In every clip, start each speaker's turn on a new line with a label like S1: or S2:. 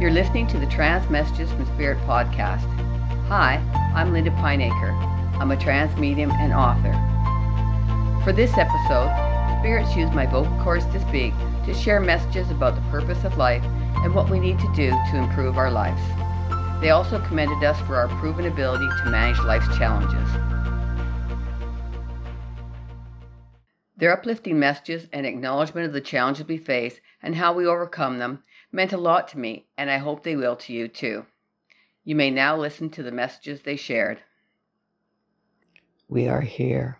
S1: You're listening to the Trance Messages from Spirit podcast. Hi, I'm Linda Pynaker. I'm a trance medium and author. For this episode, spirits use my vocal cords to speak to share messages about the purpose of life and what we need to do to improve our lives. They also commended us for our proven ability to manage life's challenges. Their uplifting messages and acknowledgement of the challenges we face and how we overcome them meant a lot to me, and I hope they will to you too. You may now listen to the messages they shared.
S2: We are here.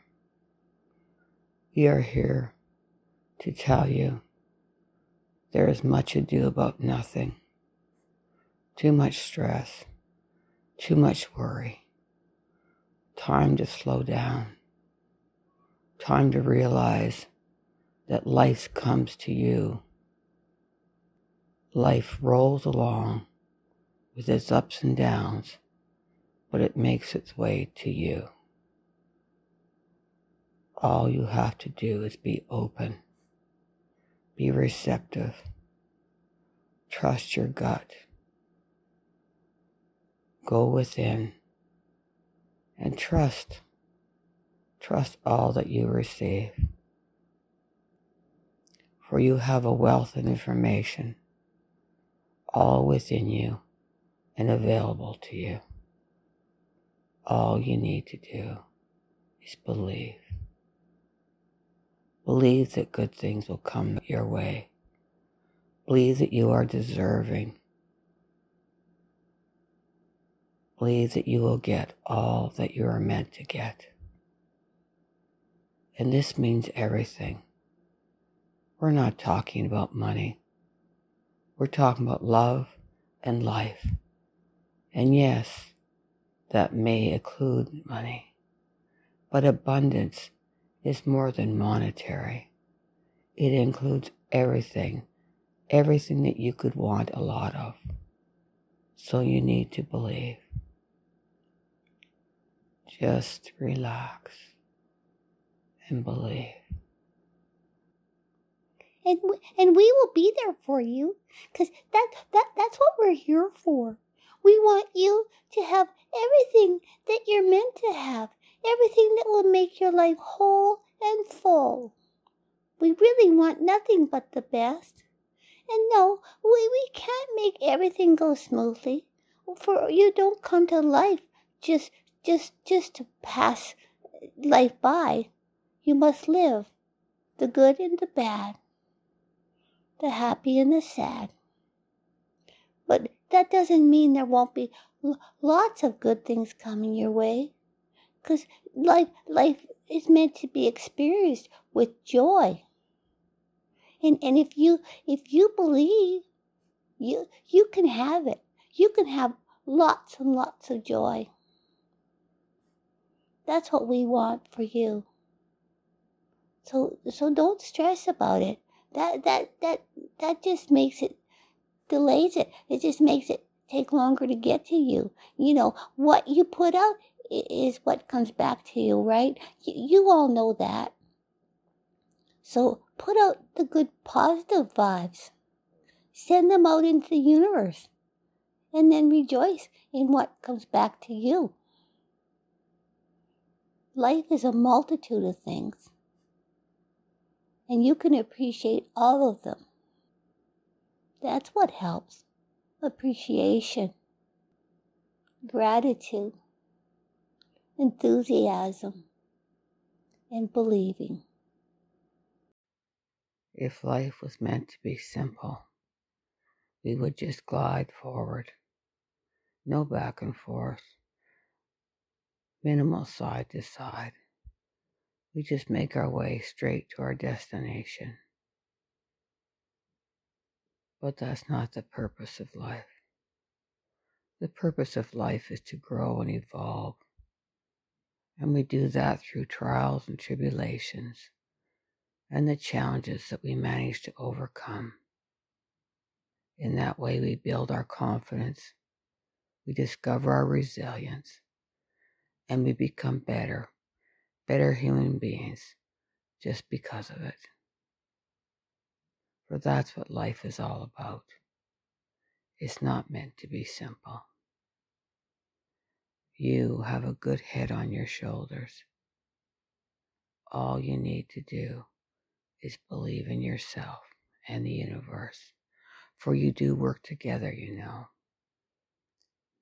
S2: We are here to tell you there is much ado about nothing, too much stress, too much worry, time to slow down, time to realize that life comes to you life rolls along with its ups and downs, but it makes its way to you. All you have to do is be open, be receptive, trust your gut, go within, and trust. Trust all that you receive. For you have a wealth of information all within you and available to you. All you need to do is believe. Believe that good things will come your way. Believe that you are deserving. Believe that you will get all that you are meant to get. And this means everything. We're not talking about money. We're talking about love and life. And yes, that may include money, but abundance is more than monetary. It includes everything, everything that you could want a lot of. So you need to believe. Just relax and believe
S3: and we, and we will be there for you because that, that that's what we're here for. We want you to have everything that you're meant to have, everything that will make your life whole and full. We really want nothing but the best. And no, we, we can't make everything go smoothly. For you don't come to life just just just to pass life by. You must live the good and the bad the happy and the sad. But that doesn't mean there won't be lots of good things coming your way. Because life, life is meant to be experienced with joy. And, and if you if you believe, you you can have it. You can have lots and lots of joy. That's what we want for you. So so don't stress about it that that that that just makes it delays it. It just makes it take longer to get to you. You know, what you put out is what comes back to you, right? You, you all know that. So put out the good positive vibes. Send them out into the universe. And then rejoice in what comes back to you. Life is a multitude of things and you can appreciate all of them. That's what helps appreciation, gratitude, enthusiasm, and believing.
S2: If life was meant to be simple, we would just glide forward. No back and forth, minimal side to side. We just make our way straight to our destination. But that's not the purpose of life. The purpose of life is to grow and evolve. And we do that through trials and tribulations and the challenges that we manage to overcome. In that way, we build our confidence, we discover our resilience, and we become better better human beings just because of it. For that's what life is all about. It's not meant to be simple. You have a good head on your shoulders. All you need to do is believe in yourself and the universe, for you do work together, you know,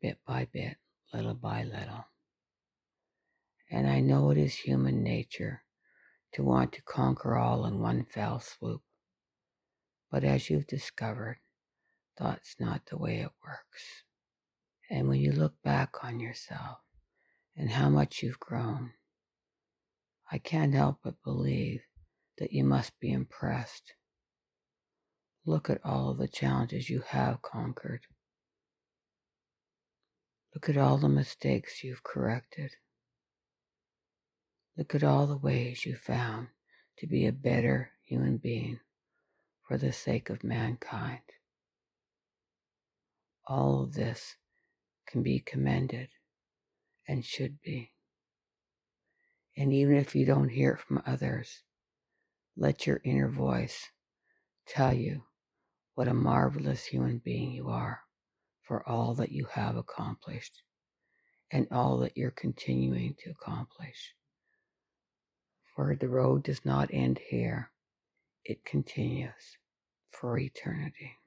S2: bit by bit, little by little. And I know it is human nature to want to conquer all in one fell swoop. But as you've discovered, that's not the way it works. And when you look back on yourself and how much you've grown, I can't help but believe that you must be impressed. Look at all the challenges you have conquered. Look at all the mistakes you've corrected. Look at all the ways you found to be a better human being for the sake of mankind. All of this can be commended and should be. And even if you don't hear it from others, let your inner voice tell you what a marvelous human being you are for all that you have accomplished and all that you're continuing to accomplish. The road does not end here, it continues for eternity.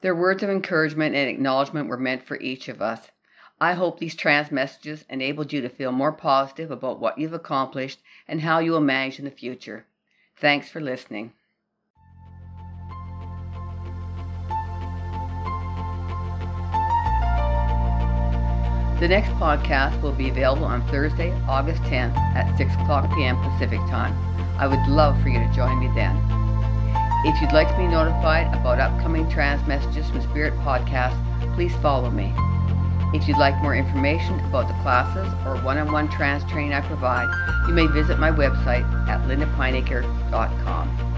S1: Their words of encouragement and acknowledgement were meant for each of us. I hope these trance messages enabled you to feel more positive about what you've accomplished and how you will manage in the future. Thanks for listening. The next podcast will be available on Thursday, August 10th at 6 o'clock p.m. Pacific Time. I would love for you to join me then. If you'd like to be notified about upcoming Trance Messages from Spirit podcasts, please follow me. If you'd like more information about the classes or one on one trance training I provide, you may visit my website at lindapynaker.com.